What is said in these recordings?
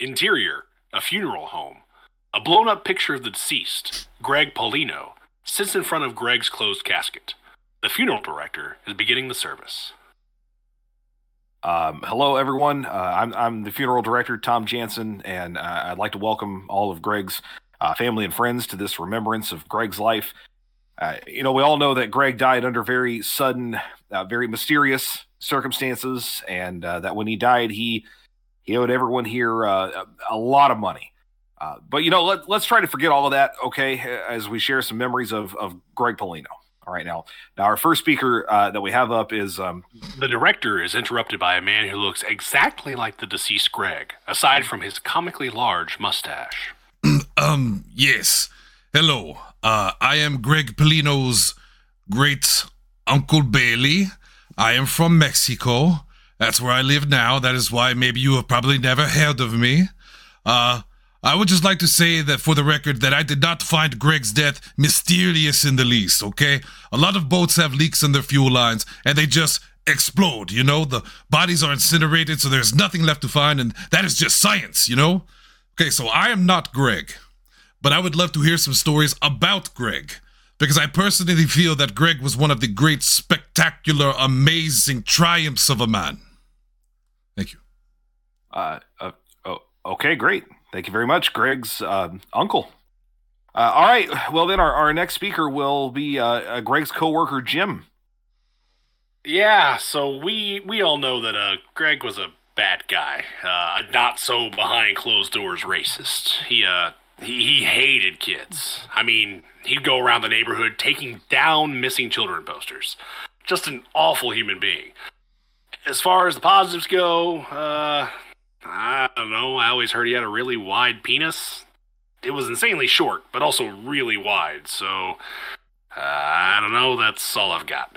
Interior, a funeral home. A blown up picture of the deceased, Greg Paulino, sits in front of Greg's closed casket. The funeral director is beginning the service. Um, hello, everyone. Uh, I'm, I'm the funeral director, Tom Jansen, and uh, I'd like to welcome all of Greg's uh, family and friends to this remembrance of Greg's life. Uh, you know, we all know that Greg died under very sudden, uh, very mysterious circumstances, and uh, that when he died, he he owed everyone here a, a lot of money. Uh, but you know, let, let's try to forget all of that, okay? As we share some memories of of Greg Polino. All right, now, now our first speaker uh, that we have up is um, The director is interrupted by a man who looks exactly like the deceased Greg, aside from his comically large mustache. Um, yes. Hello. Uh, I am Greg Polino's great Uncle Bailey. I am from Mexico. That's where I live now. That is why maybe you have probably never heard of me. Uh, I would just like to say that for the record that I did not find Greg's death mysterious in the least, okay? A lot of boats have leaks in their fuel lines and they just explode, you know? The bodies are incinerated so there's nothing left to find and that is just science, you know? Okay, so I am not Greg, but I would love to hear some stories about Greg because I personally feel that Greg was one of the great, spectacular, amazing triumphs of a man. Uh, uh, oh, okay, great. Thank you very much, Greg's uh, uncle. Uh, all right. Well, then our, our next speaker will be uh, Greg's coworker, Jim. Yeah, so we we all know that uh, Greg was a bad guy, a not so behind closed doors racist. He uh he, he hated kids. I mean, he'd go around the neighborhood taking down missing children posters. Just an awful human being. As far as the positives go, uh, I don't know. I always heard he had a really wide penis. It was insanely short, but also really wide. So, uh, I don't know. That's all I've got.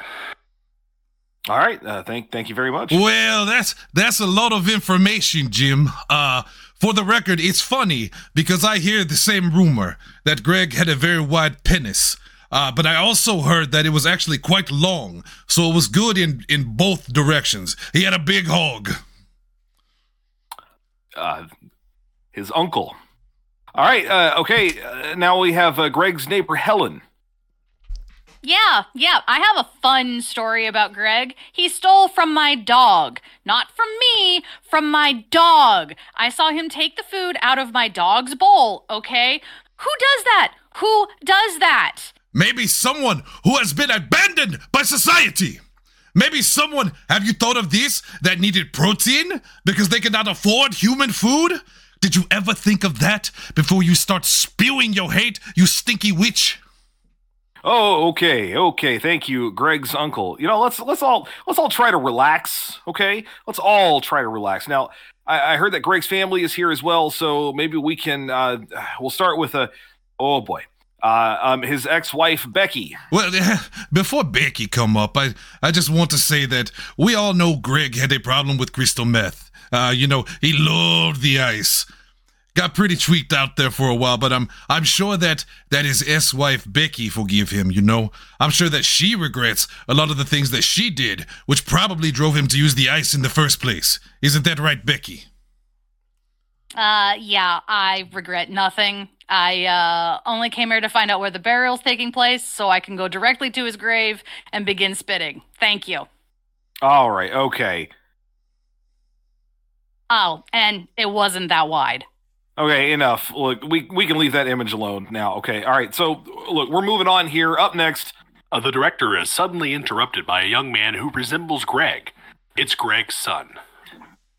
All right. Uh, thank thank you very much. Well, that's that's a lot of information, Jim. Uh, for the record, it's funny because I hear the same rumor that Greg had a very wide penis. Uh, but I also heard that it was actually quite long, so it was good in in both directions. He had a big hog. Uh, his uncle. All right. Uh, okay. Uh, now we have uh, Greg's neighbor, Helen. Yeah, yeah, I have a fun story about Greg. He stole from my dog. Not from me, from my dog. I saw him take the food out of my dog's bowl, okay? Who does that? Who does that? Maybe someone who has been abandoned by society. Maybe someone, have you thought of this, that needed protein because they cannot afford human food? Did you ever think of that before you start spewing your hate, you stinky witch? Oh, okay, okay. Thank you, Greg's uncle. You know, let's let's all let's all try to relax. Okay, let's all try to relax. Now, I, I heard that Greg's family is here as well, so maybe we can. Uh, we'll start with a. Oh boy, uh, um, his ex-wife Becky. Well, before Becky come up, I I just want to say that we all know Greg had a problem with crystal meth. Uh, you know, he loved the ice. Got pretty tweaked out there for a while, but I'm I'm sure that that his ex-wife Becky forgive him. You know, I'm sure that she regrets a lot of the things that she did, which probably drove him to use the ice in the first place. Isn't that right, Becky? Uh, yeah, I regret nothing. I uh, only came here to find out where the burial's taking place so I can go directly to his grave and begin spitting. Thank you. All right, okay, Oh, and it wasn't that wide. okay. Enough. Look, we we can leave that image alone now. Okay. All right. So look, we're moving on here. Up next, Uh, the director is suddenly interrupted by a young man who resembles Greg. It's Greg's son.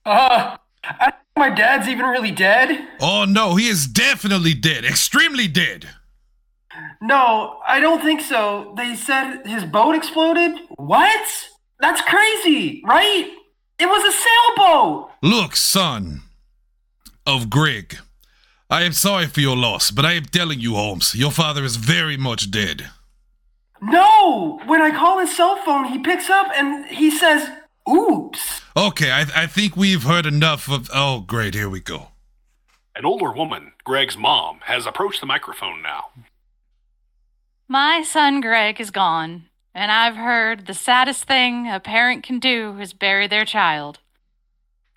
Uh, I think my dad's even really dead. Oh no, he is definitely dead, extremely dead. No, I don't think so. They said his boat exploded. What? That's crazy, right? It was a sailboat. Look, son of Greg, I am sorry for your loss, but I am telling you, Holmes, your father is very much dead. No, when I call his cell phone, he picks up and he says, "Oops." Okay, I, I think we've heard enough of. Oh, great, here we go. An older woman, Greg's mom, has approached the microphone now. My son Greg is gone, and I've heard the saddest thing a parent can do is bury their child.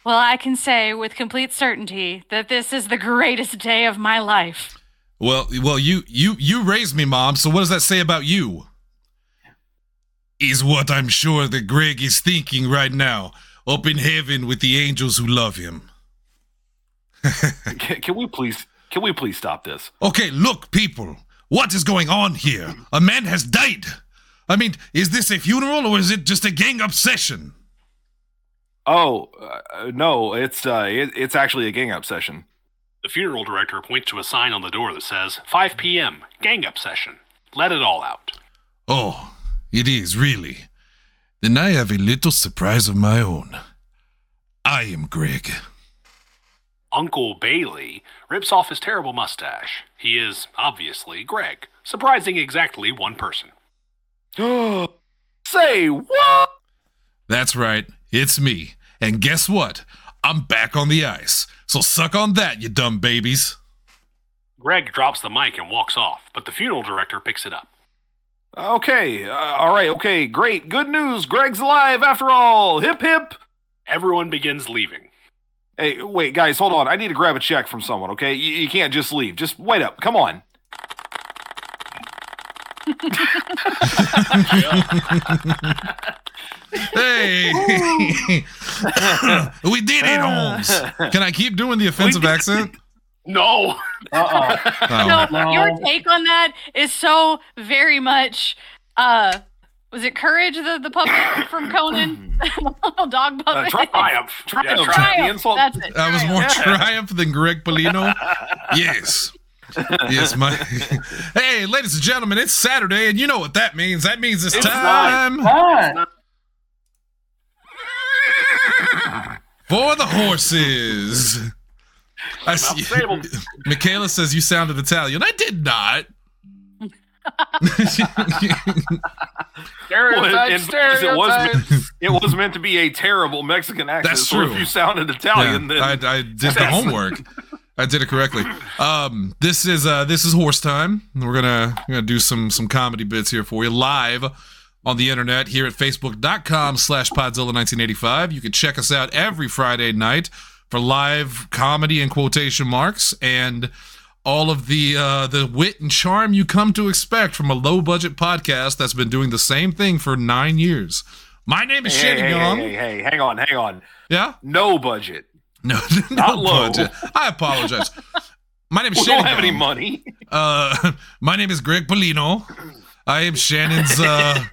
Well, I can say with complete certainty that this is the greatest day of my life. Well, well, you you you raised me, mom. So what does that say about you? Is what I'm sure that Greg is thinking right now, up in heaven with the angels who love him. Can, can we please? Can we please stop this? Okay, look, people, what is going on here? A man has died. I mean, is this a funeral or is it just a gang obsession? Oh uh, no, it's uh, it, it's actually a gang up session. The funeral director points to a sign on the door that says 5 p.m. Gang up session. Let it all out. Oh, it is really. Then I have a little surprise of my own. I am Greg. Uncle Bailey rips off his terrible mustache. He is, obviously, Greg, surprising exactly one person. Say what? That's right, it's me. And guess what? I'm back on the ice. So suck on that, you dumb babies. Greg drops the mic and walks off, but the funeral director picks it up. Okay, uh, all right, okay, great, good news. Greg's alive after all. Hip hip. Everyone begins leaving. Hey, wait, guys, hold on. I need to grab a check from someone. Okay, you, you can't just leave. Just wait up. Come on. Hey! we did it, Holmes. Can I keep doing the offensive accent? No! Uh Oh. No, No. your take on that is so very much. Uh, was it Courage, the the puppet from Conan, the little dog Uh. Triumph! Triumph. Yeah, The Triumph. insult- That's it. That was more Triumph. triumph than Greg Polino. Yes. Yes, my. hey, ladies and gentlemen, it's Saturday, and you know what that means. That means it's, It's time What? for the horses. I see. stable. Michaela says you sounded Italian. I did not. Well, Stereotype, in it was meant, it was meant to be a terrible Mexican accent. That's so true. if you sounded Italian, Yeah, then I, I did the homework. I did it correctly. Um, this is uh, this is horse time. We're gonna we're gonna do some some comedy bits here for you live on the internet here at facebook.com slash podzilla1985 you can check us out every friday night for live comedy and quotation marks and all of the uh, the wit and charm you come to expect from a low budget podcast that's been doing the same thing for nine years my name is hey, Shannon hey, Young. hey, hey, hey, hang on, hang on. yeah No budget. no, no Not low. budget. I apologize. My name is We Shannon. don't have any money. Uh, my name is Greg Polino. I am Shannon's uh,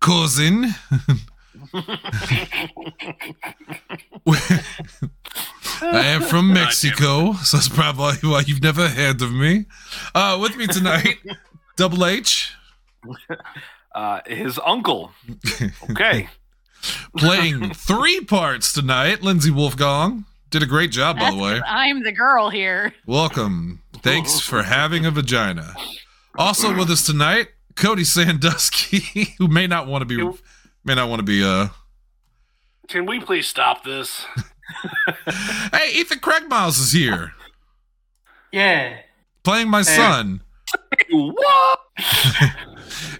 cousin. I am from Mexico, so that's probably why you've never heard of me. Uh, with me tonight, Double H, Uh, his uncle. Okay. playing three parts tonight. Lindsay Wolfgong did a great job, by That's the way. I'm the girl here. Welcome. Thanks for having a vagina. Also with us tonight, Cody Sandusky, who may not want to be may not want to be uh Can we please stop this? Hey, Ethan Craig Miles is here. Yeah. Playing my son. what?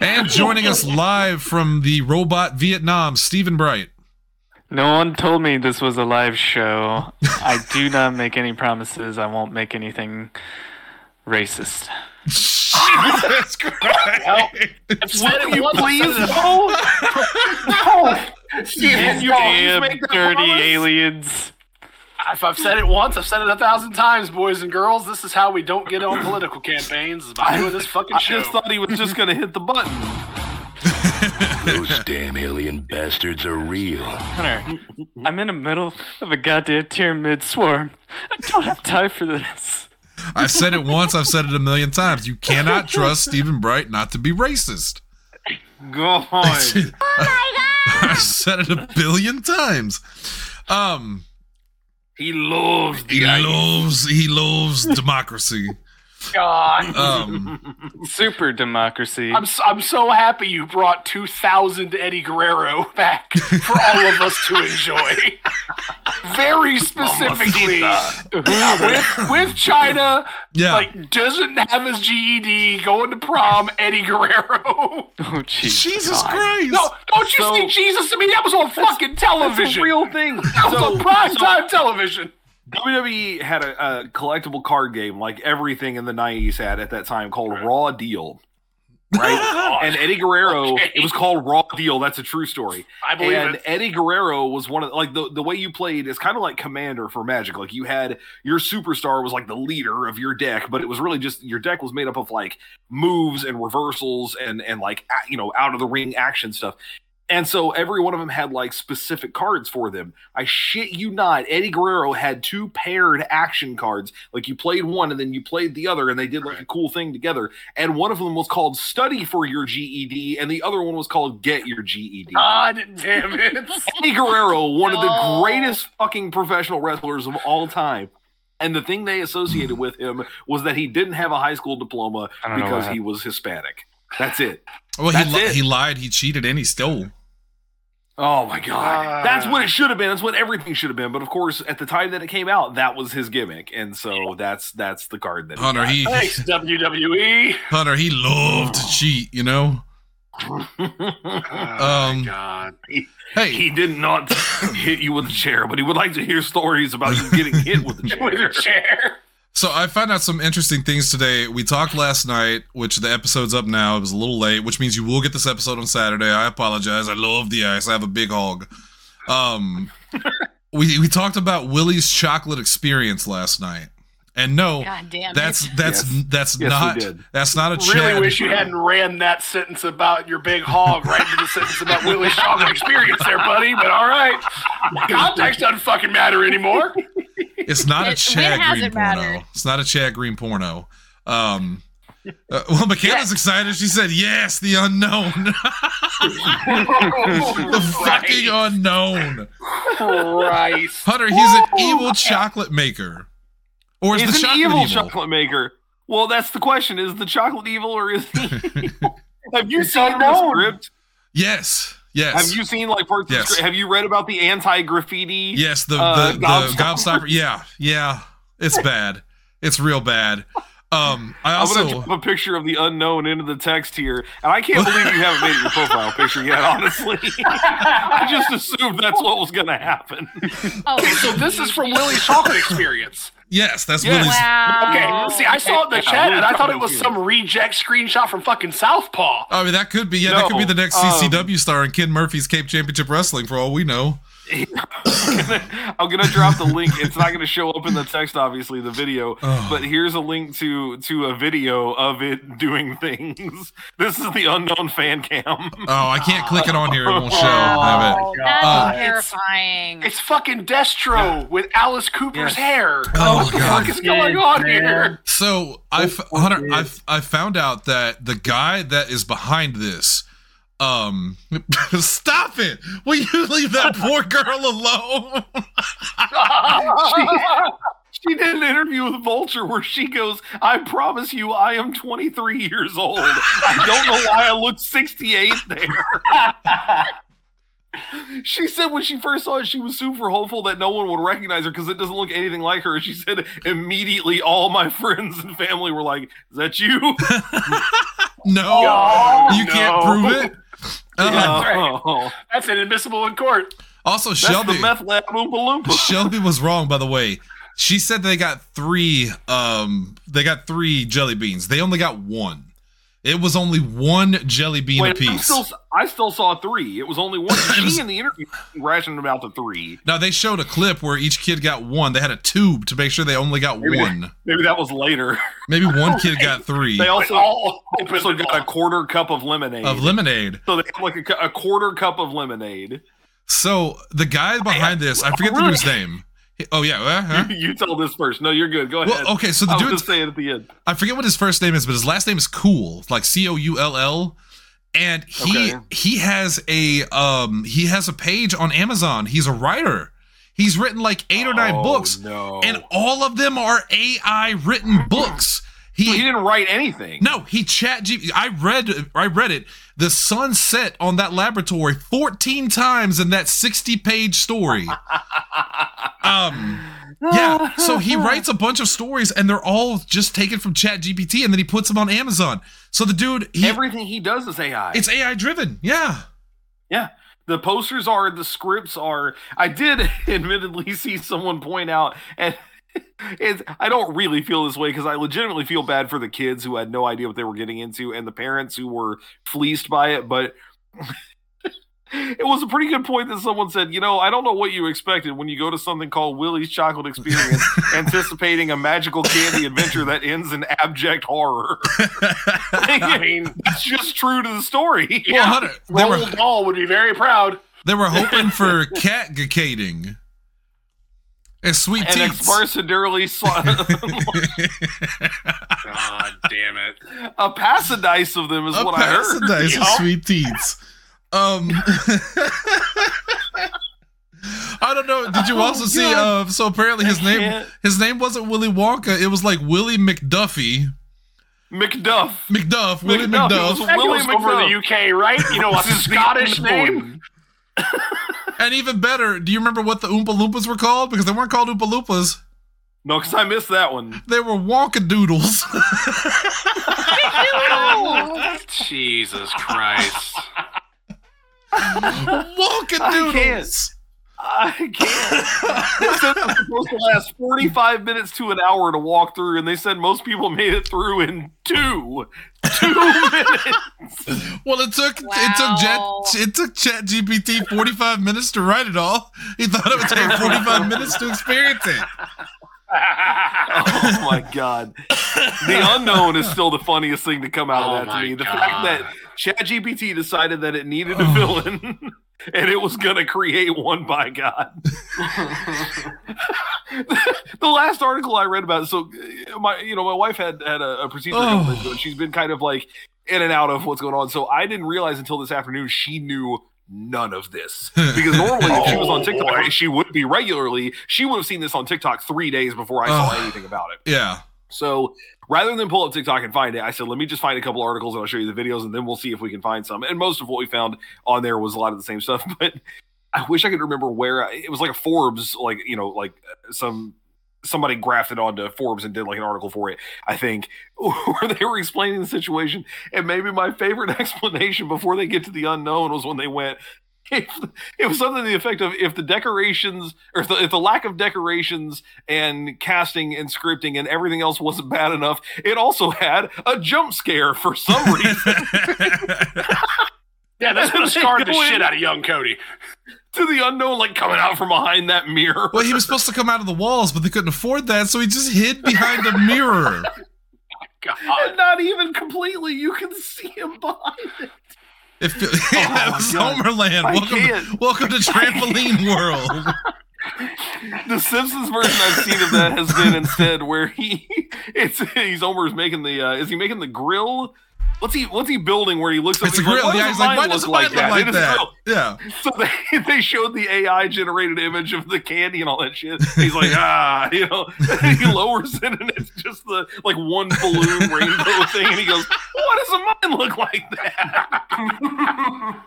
And joining us live from the robot Vietnam, Stephen Bright. No one told me this was a live show. I do not make any promises. I won't make anything racist. Jesus Christ. I've said it once, I've Please said it- no. Steven, you no, damn make that dirty promise. aliens. If I've said it once, I've said it a thousand times, boys and girls. This is how we don't get on political campaigns. By doing this fucking I just thought he was just gonna hit the button. Those damn alien bastards are real. Hunter, I'm in the middle of a goddamn pyramid swarm. I don't have time for this. I've said it once, I've said it a million times. You cannot trust Stephen Bright not to be racist. God. oh my God. I've said it a billion times. Um He loves the He ice. loves he loves democracy. God. Um, Super democracy. I'm so, I'm so happy you brought 2000 Eddie Guerrero back for all of us to enjoy. Very specifically, with, with China, yeah. like doesn't have his GED, going to prom, Eddie Guerrero. oh, jeez. Jesus God. Christ. No, don't you So- see Jesus? I mean, that was on fucking That's television. a real thing. that was So- on prime so- time television. WWE had a, a collectible card game like everything in the 90s had at that time called Raw Deal. Right? and Eddie Guerrero, Okay. it was called Raw Deal. That's a true story. I believe and it. Eddie Guerrero was one of like the, the way you played is kind of like Commander for Magic. Like you had your superstar was like the leader of your deck, but it was really just your deck was made up of like moves and reversals and and like you know out of the ring action stuff. And so every one of them had like specific cards for them. I shit you not, Eddie Guerrero had two paired action cards. Like you played one and then you played the other, and they did like a cool thing together. And one of them was called Study for Your GED, and the other one was called Get Your GED. God damn it. Eddie Guerrero, one of the greatest fucking professional wrestlers of all time. And the thing they associated with him was that he didn't have a high school diploma I don't know because he was Hispanic. That's it. well, he, that's li- it. he lied, he cheated, and he stole. Oh my god. Ah. That's what it should have been. That's what everything should have been. But of course, at the time that it came out, that was his gimmick. And so that's that's the card that Hunter, got. he Thanks, WWE. Hunter, he loved to cheat, you know? Oh, Um, my God. Hey, he did not hit you with a chair, but he would like to hear stories about you getting hit with a With a chair. So I found out some interesting things today. We talked last night, which the episode's up now. It was a little late, which means you will get this episode on Saturday. I apologize. I love the ice. I have a big hog. Um, we we talked about Willy's chocolate experience last night, and no, God damn that's that's Yes. that's Yes, not that's not a Really Chad. wish you hadn't ran that sentence about your big hog right into the sentence about Willy's chocolate experience there, buddy. But all right. Context doesn't fucking matter anymore. It's not a Chad when Green it porno. mattered? It's not a Chad Green porno. Um, uh, well, Michaela's excited. She said, "Yes, the unknown, the fucking unknown." Christ. Hunter, he's an evil chocolate maker, or is He's the an chocolate evil, evil? chocolate maker. Well, that's the question: is the chocolate evil or is he? Have you It's seen the script? Yes, yes, Have you seen like parts of the Yes. script? Have you read about the anti-graffiti? yes. The uh, the, the Gobstopper? gobstopper. Yeah, yeah. It's bad. It's real bad. Um, I I'm also gonna drop a picture of the unknown into the text here, and I can't believe you haven't made your profile picture yet. Honestly, I just assumed that's what was gonna happen. Oh, So this is from Willy's chocolate experience. Yes, that's Yes. Willy's. wow. Okay. See, I saw it in the Yeah, chat and I thought it chocolate was some reject screenshot from fucking Southpaw. I mean, that could be. Yeah, that could be the next um, CCW star in Ken Murphy's Cape Championship Wrestling, for all we know. I'm gonna drop the link. It's not gonna show up in the text, obviously, the video. Oh. But here's a link to to a video of it doing things. This is the unknown fan cam. Oh, I can't click it on here. It won't show. Have it. Oh, that's Uh, terrifying. It's fucking Destro with Alice Cooper's Yes. hair. Oh, what the God. fuck is going on Man. here? So I, f- Oh, Hunter, yeah. I, f- I found out that the guy that is behind this, um, stop it! Will you leave that poor girl alone? She did an interview with Vulture where she goes, I promise you, I am 23 years old. I don't know why I look 68 there. she said when she first saw it, she was super hopeful that no one would recognize her because it doesn't look anything like her. She said immediately all my friends and family were like, Is that you? no, Oh, you can't prove it. Oh, That's inadmissible in court. Also, that's Shelby, the meth lab Oompa Loompa. Shelby was wrong, by the way. She said they got three. Um, they got three jelly beans. They only got one. It was only one jelly bean Wait, I apiece. still, I still saw three. It was only one. It was- in the interview rationed them out to three. Now they showed a clip where each kid got one. They had a tube to make sure they only got Maybe- one. Maybe that was later. Maybe one kid got three They also all open also got a quarter cup of lemonade. of lemonade. so they had like a, a quarter cup of lemonade. So the guy behind this, I forget the dude's name. Oh yeah, uh, huh? you tell this first. No, you're good. Go ahead. Well, okay, so the dude, say it at the end. I forget what his first name is, but his last name is Coull, like C O U L L. And he Okay. he has a um he has a page on Amazon. He's a writer. He's written like eight or nine Oh, books, No. and all of them are AI written books. He He didn't write anything. no, he chat G. I read I read it. The sun set on that laboratory 14 times in that 60 page story. um yeah, so he writes a bunch of stories and they're all just taken from Chat GPT and then he puts them on Amazon. So the dude he, Everything he does is AI. it's AI driven. Yeah. Yeah. The posters are, the scripts are. I did admittedly see someone point out, and I don't really feel this way because I legitimately feel bad for the kids who had no idea what they were getting into and the parents who were fleeced by it. But it was a pretty good point that someone said, you know, I don't know what you expected when you go to something called Willy's Chocolate Experience, anticipating a magical candy adventure that ends in abject horror. I mean, it's just true to the story. Well, Hunter, they were, Dahl would be very proud. they were hoping for cat gacating. And sweet and teats. exparsatorily God damn it. a pasadise of them is A what I heard. A paradise of Yup. sweet teats. Um, I don't know. Did you Oh, also see? God. Uh, so apparently his I name can't. his name wasn't Willy Wonka. It was like Willie McDuffie. McDuff. McDuff. Willie McDuff, it was McDuff. That Willie goes over McDuff. the UK, right? You know, a This Scottish name. And even better, do you remember what the Oompa Loompas were called? Because they weren't called Oompa Loompas. No, because I missed that one. They were Wonka Doodles. Jesus Christ. Wonka I can't. I can't. This is supposed to last 45 minutes to an hour to walk through, and they said most people made it through in two. Two minutes. Well, it took Wow. it took Jet it took Chat GPT forty five minutes to write it all. He thought it would take forty five minutes to experience it. Oh my god. The unknown is still the funniest thing to come out Oh of that to me. The God. fact that ChatGPT decided that it needed a villain and it was gonna create one by God. the last article I read about it, so uh, my you know, my wife had had a, a procedure Oh. come into it. She's been kind of like in and out of what's going on. So I didn't realize until this afternoon she knew none of this. Because normally if she was on Oh, TikTok, boy. she would be regularly, she would have seen this on TikTok three days before I saw Oh. anything about it. Yeah. So rather than pull up TikTok and find it, I said, let me just find a couple articles and I'll show you the videos and then we'll see if we can find some. And most of what we found on there was a lot of the same stuff, but I wish I could remember where I, it was like a Forbes, like, you know, like uh, some somebody grafted onto Forbes and did like an article for it, I think, where they were explaining the situation. And maybe my favorite explanation before they get to the unknown was when they went, if, it was something to the effect of if the decorations or if the, if the lack of decorations and casting and scripting and everything else wasn't bad enough, it also had a jump scare for some reason Yeah, that's what scarred the shit out of young Cody. to the unknown, like coming out from behind that mirror. well, he was supposed to come out of the walls, but they couldn't afford that, so he just hid behind a mirror. God. and not even completely. You can see him behind it. If that my was God. Homerland, I welcome to, can't. welcome to Trampoline World. The Simpsons version I've seen of that has been instead where he it's he's Homer's making the uh, is he making the grill? What's he what's he building where he looks up It's a grill. Like, why does like, why does look like look that? like a that? Yeah. So they, they showed the AI generated image of the candy and all that shit. He's like, ah, you know, he lowers it and it's just the like one balloon rainbow thing, and he goes, "Why does a mine look like that?"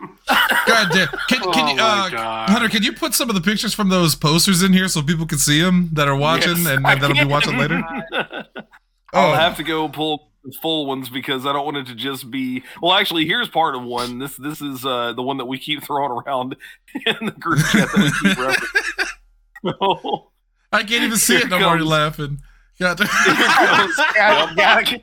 God damn. Can, can Oh you, uh. Hunter, can you put some of the pictures from those posters in here so people can see them that are watching Yes, and, and that'll be watching later? I'll Oh. have to go pull the full ones because I don't want it to just be. Well, actually, here's part of one. This this is uh, the one that we keep throwing around in the group chat that we keep referencing. I can't even see Here it I'm already comes. laughing. God. here goes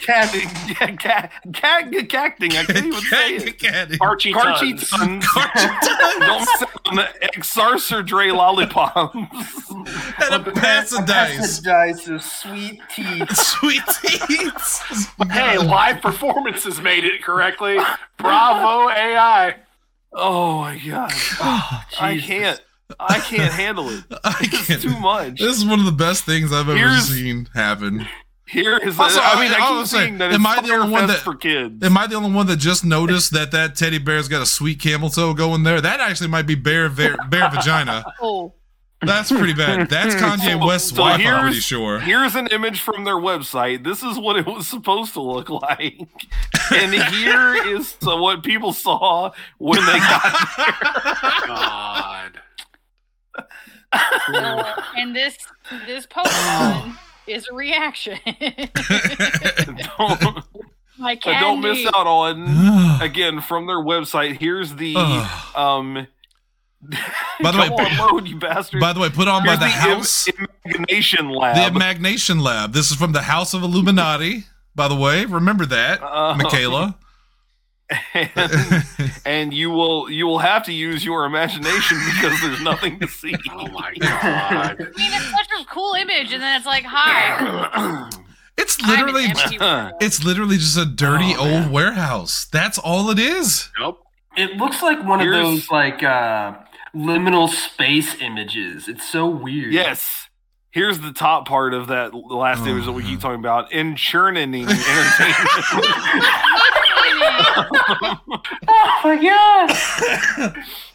cat, cat, cat, cat, cat, cat, cacting. I can't even say it. Cat- Archie Carchi Tons. tons. Don't sound exarcerdre lollipops. and a pasadise. Pasadise of sweet tea. Sweet teeth. Hey, live performances made it correctly. Bravo AI. Oh my god! Oh, I can't. I can't handle it. I It's can't. too much. This is one of the best things I've ever Here's- seen happen. Here is. Also, I mean, I, I- I keep was saying, saying that am it's I the only one Fyre Fest that- for kids? Am I the only one that just noticed that that teddy bear's got a sweet camel toe going there? That actually might be bear bear, bear vagina. Oh, That's pretty bad. That's Kanye So- West's so wife, I'm pretty sure. Here's an image from their website. This is what it was supposed to look like. And here is so what people saw when they got there. God. and this this Pokemon is a reaction. don't, My uh, don't miss out on Ugh. again from their website. Here's the um By the way, come on, you bastard. By the way, put on by Here's the Im- house, Imagination Lab. the Imagination Lab. This is from the House of Illuminati. By the way, remember that, Uh, Michaela. and, and you will you will have to use your imagination because there's nothing to see. Oh my god. I mean, it's cool image, and then it's like, hi. It's literally, it's literally just a dirty Oh, old man. warehouse. That's all it is. Nope. It looks like one Here's- of those like uh, liminal space images. It's so weird. Yes. Here's the top part of that last Oh, image that we keep talking about. In churning entertainment. Oh my god!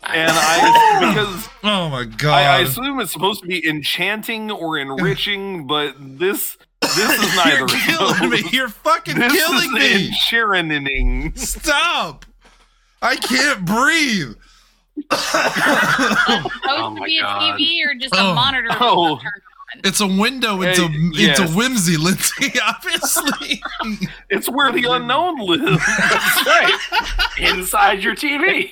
and I because Oh my god! I, I assume it's supposed to be enchanting or enriching, but this this is neither. You're of killing me. those. You're fucking This killing me. is enchurining. Stop! I can't breathe. supposed Oh to my be a God. TV or just a Oh. monitor Oh. It's a window into Hey, yes. into whimsy, Lindsay. Obviously. It's where the unknown lives. Right. Inside your TV.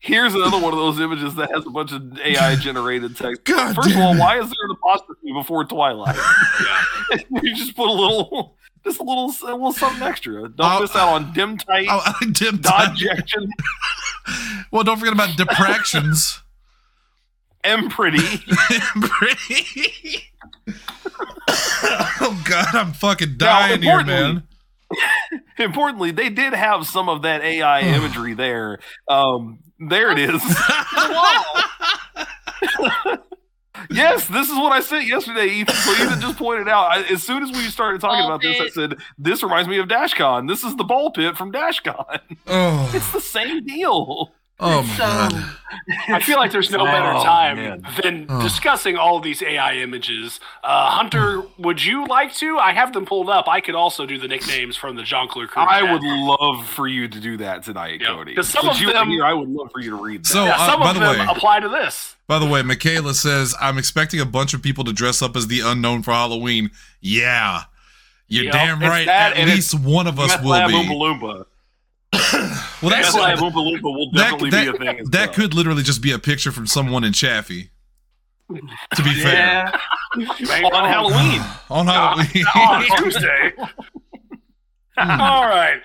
Here's another one of those images that has a bunch of AI generated text. God First of all, why is there an apostrophe before Twilight? you just put a little, just a little, a little something extra. Don't I'll- miss out on dim tight, Oh, I dim dodgection, Well, don't forget about depractions. And pretty. Pretty. oh God, I'm fucking Now, dying here, man. Importantly, they did have some of that AI imagery there. Um, there it is. yes, this is what I said yesterday, Ethan. So Ethan just pointed out. I, as soon as we started talking Ball about this, I said, "This reminds me of DashCon. This is the ball pit from DashCon. oh, It's the same deal." Oh my So God. I feel like there's no better Oh, time man. than Oh. discussing all these AI images. Uh, Hunter, would you like to? I have them pulled up. I could also do the nicknames from the Jongleur crew. I chat. would love for you to do that tonight, Cody. Cody. 'cause some Since of you them- here, I would love for you to read that. So, Yeah, uh, some by of the them way, apply to this. by the way, Michaela says I'm expecting a bunch of people to dress up as the unknown for Halloween. Yeah, you're Yep, damn right. that At least one of us will be. Oompa Loompa. Well, that's Meth Lab Oompa Loompa will definitely that, be a thing. As that well. could literally just be a picture from someone in Chaffee. To be fair, yeah, on Halloween. on Halloween. on Tuesday. All right.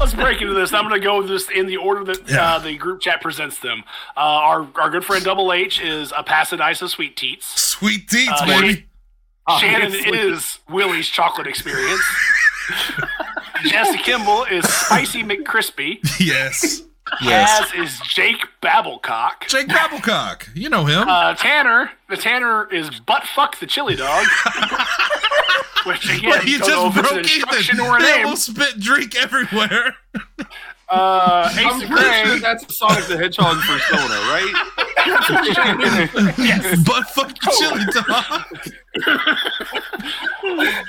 Let's break into this. I'm going to go this in the order that Yeah. uh, the group chat presents them. Uh, our our good friend Double H is a Pasadisa Sweet Teats. Sweet teats, Uh, baby. Shannon Obviously. is Willy's chocolate experience. Jesse Kimball is Spicy McCrispy. Yes. Yes. As is Jake Babblecock. Jake Babblecock. You know him. Uh, Tanner, the Tanner is butt fuck the chili dog. Which again, don't know just if it's an broke Ethan. or a They almost spit drink everywhere. Uh, Ace I'm pretty sure Gray. that's the Sonic the Hedgehog persona, right? yes. But fuck the chili dog.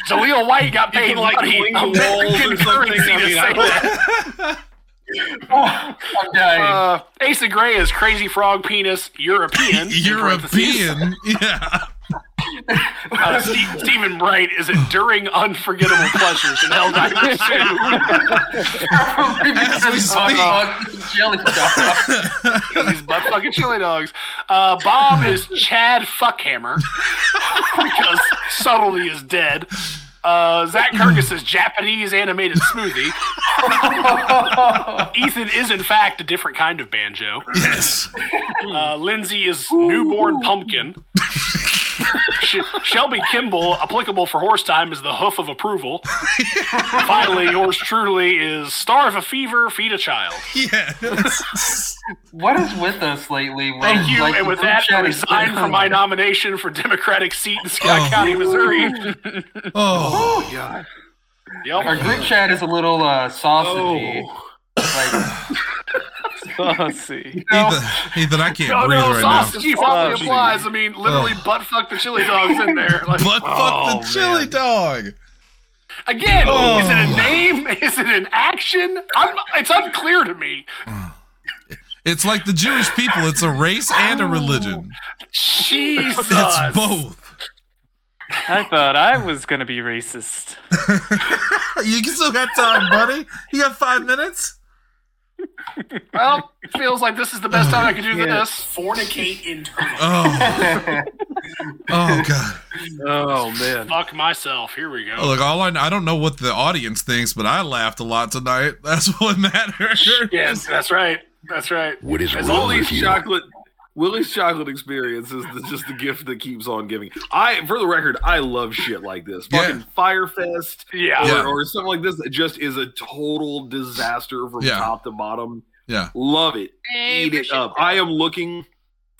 Jaleel White got paid like, money. cling American walls or something. currency I to mean, say I don't- that. I'm dying. Uh, Ace of Gray is Crazy Frog Penis European. European. Yeah. Uh, Steve, Stephen Bright is enduring unforgettable pleasures in Helldivers 2. Probably as we because speak. jelly dog. These butt fucking chili dogs. Uh, Bob is Chad Fuckhammer because subtlety is dead. Uh, Zach Kirkus is Japanese animated smoothie. Ethan is in fact a different kind of banjo. Yes. Uh, Lindsay is newborn pumpkin. Sh- Shelby Kimball, applicable for horse time, is the hoof of approval. Finally, yours truly is starve a fever, feed a child. Yes. What is with us lately? When, Thank you, like, and with that, I chat resign from my nomination for Democratic seat in Scott Oh. County, Missouri. Oh. God. Our Yep. group chat is a little uh, sausagey. Oh. Like, Oh, Saucy. Ethan, Ethan, I can't No, breathe no, right now. sausage probably Sausage. applies. I mean, literally Oh. butt fuck the chili dogs in there. Like, Butt fuck Oh, the chili man. dog. again, Oh. is it a name? Is it an action? I'm, it's unclear to me. It's like the Jewish people. It's a race and a oh, religion. Jesus. It's both. I thought I was gonna be racist. You still got time, buddy. You got five minutes. Well, feels like this is the best time I could do Yeah. this. Fornicate internally. Oh, oh God. Oh man. Fuck myself. Here we go. Oh, look, all I I don't know what the audience thinks, but I laughed a lot tonight. That's what matters. Yes, that's right. That's right. What is As wrong always, with you? chocolate Willy's chocolate experience is the, just the gift that keeps on giving. I, for the record, I love shit like this. Yeah. Fucking Fyre Fest Yeah. or, Yeah. or something like this that just is a total disaster from Yeah. top to bottom. Yeah. Love it. Hey, Eat it appreciate up. that. I am looking.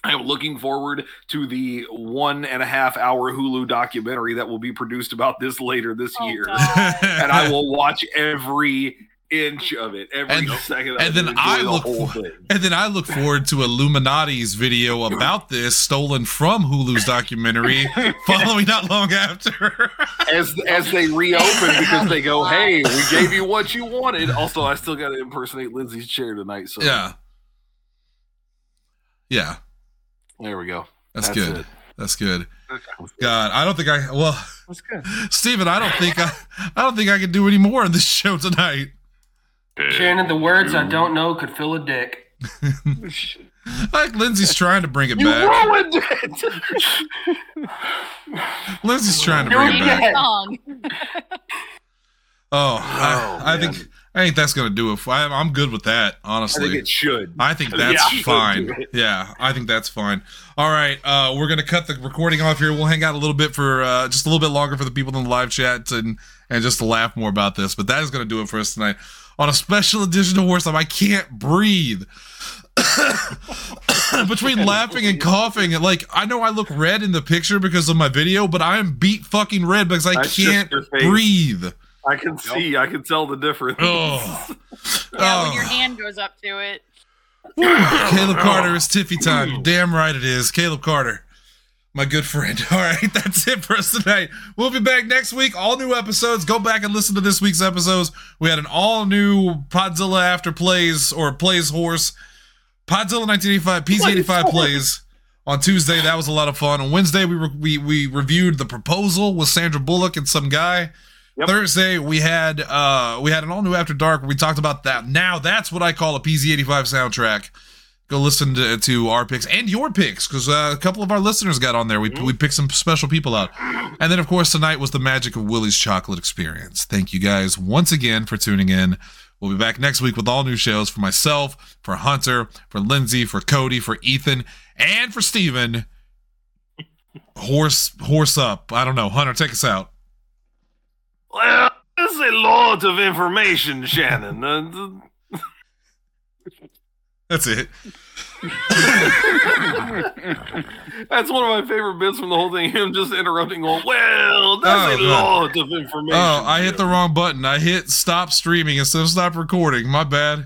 I am looking forward to the one and a half hour Hulu documentary that will be produced about this later this Oh, year, and I will watch every inch of it, every And- second. And then I the look whole for-. And then I look forward to Illuminati's video about this, stolen from Hulu's documentary, following not long after. as as they reopen because they go, "Hey, we gave you what you wanted." Also, I still got to impersonate Lindsay's chair tonight, so yeah. Yeah. there we go. That's, That's good. it. That's good. God, I don't think I well That's good. Steven, I don't think I I don't think I can do any more in this show tonight. Shannon, the words I don't know could fill a dick. Like Lindsay's trying to bring it You back. ruined it. Lindsay's trying to bring it back. Song. Oh, I, Oh, I think I think that's gonna do it. I, I'm good with that, I honestly. think it should. I think that's Yeah. fine. Yeah, I think that's fine. All right, uh, we're gonna cut the recording off here. We'll hang out a little bit for uh, just a little bit longer for the people in the live chat and and just to laugh more about this. But that is gonna do it for us tonight on a special edition of Horse Time. I can't breathe. Between laughing and coughing, and like I know I look red in the picture because of my video, but I am beat fucking red because I That's can't breathe. I can see. I can tell the difference. Oh. Yeah, when oh. your Oh. hand goes up to it. Caleb Carter is Tiffy time. You're damn right it is. Caleb Carter, my good friend. All right, that's it for us tonight. We'll be back next week. All new episodes. Go back and listen to this week's episodes. We had an all new Podzilla after plays or plays horse. Podzilla 1985, PZ85 plays on Tuesday. That was a lot of fun. On Wednesday, we re- we we reviewed the proposal with Sandra Bullock and some guy. Yep. Thursday we had uh we had an all new After Dark. We talked about that. Now that's what I call a PZ85 soundtrack. Go listen to, to our picks and your picks because uh, a couple of our listeners got on there. We we picked some special people out, and then of course tonight was the magic of Willy's Chocolate Experience. Thank you guys once again for tuning in. We'll be back next week with all new shows for myself, for Hunter, for Lindsay, for Cody, for Ethan, and for Steven. Horse horse up. I don't know. Hunter, take us out. Well, is a lot of information, Shannon. Uh, That's it. that's one of my favorite bits from the whole thing. Him just interrupting, going, "Well, that's Oh, a lot of information." Oh, I hit the wrong button. I hit stop streaming instead of stop recording. My bad.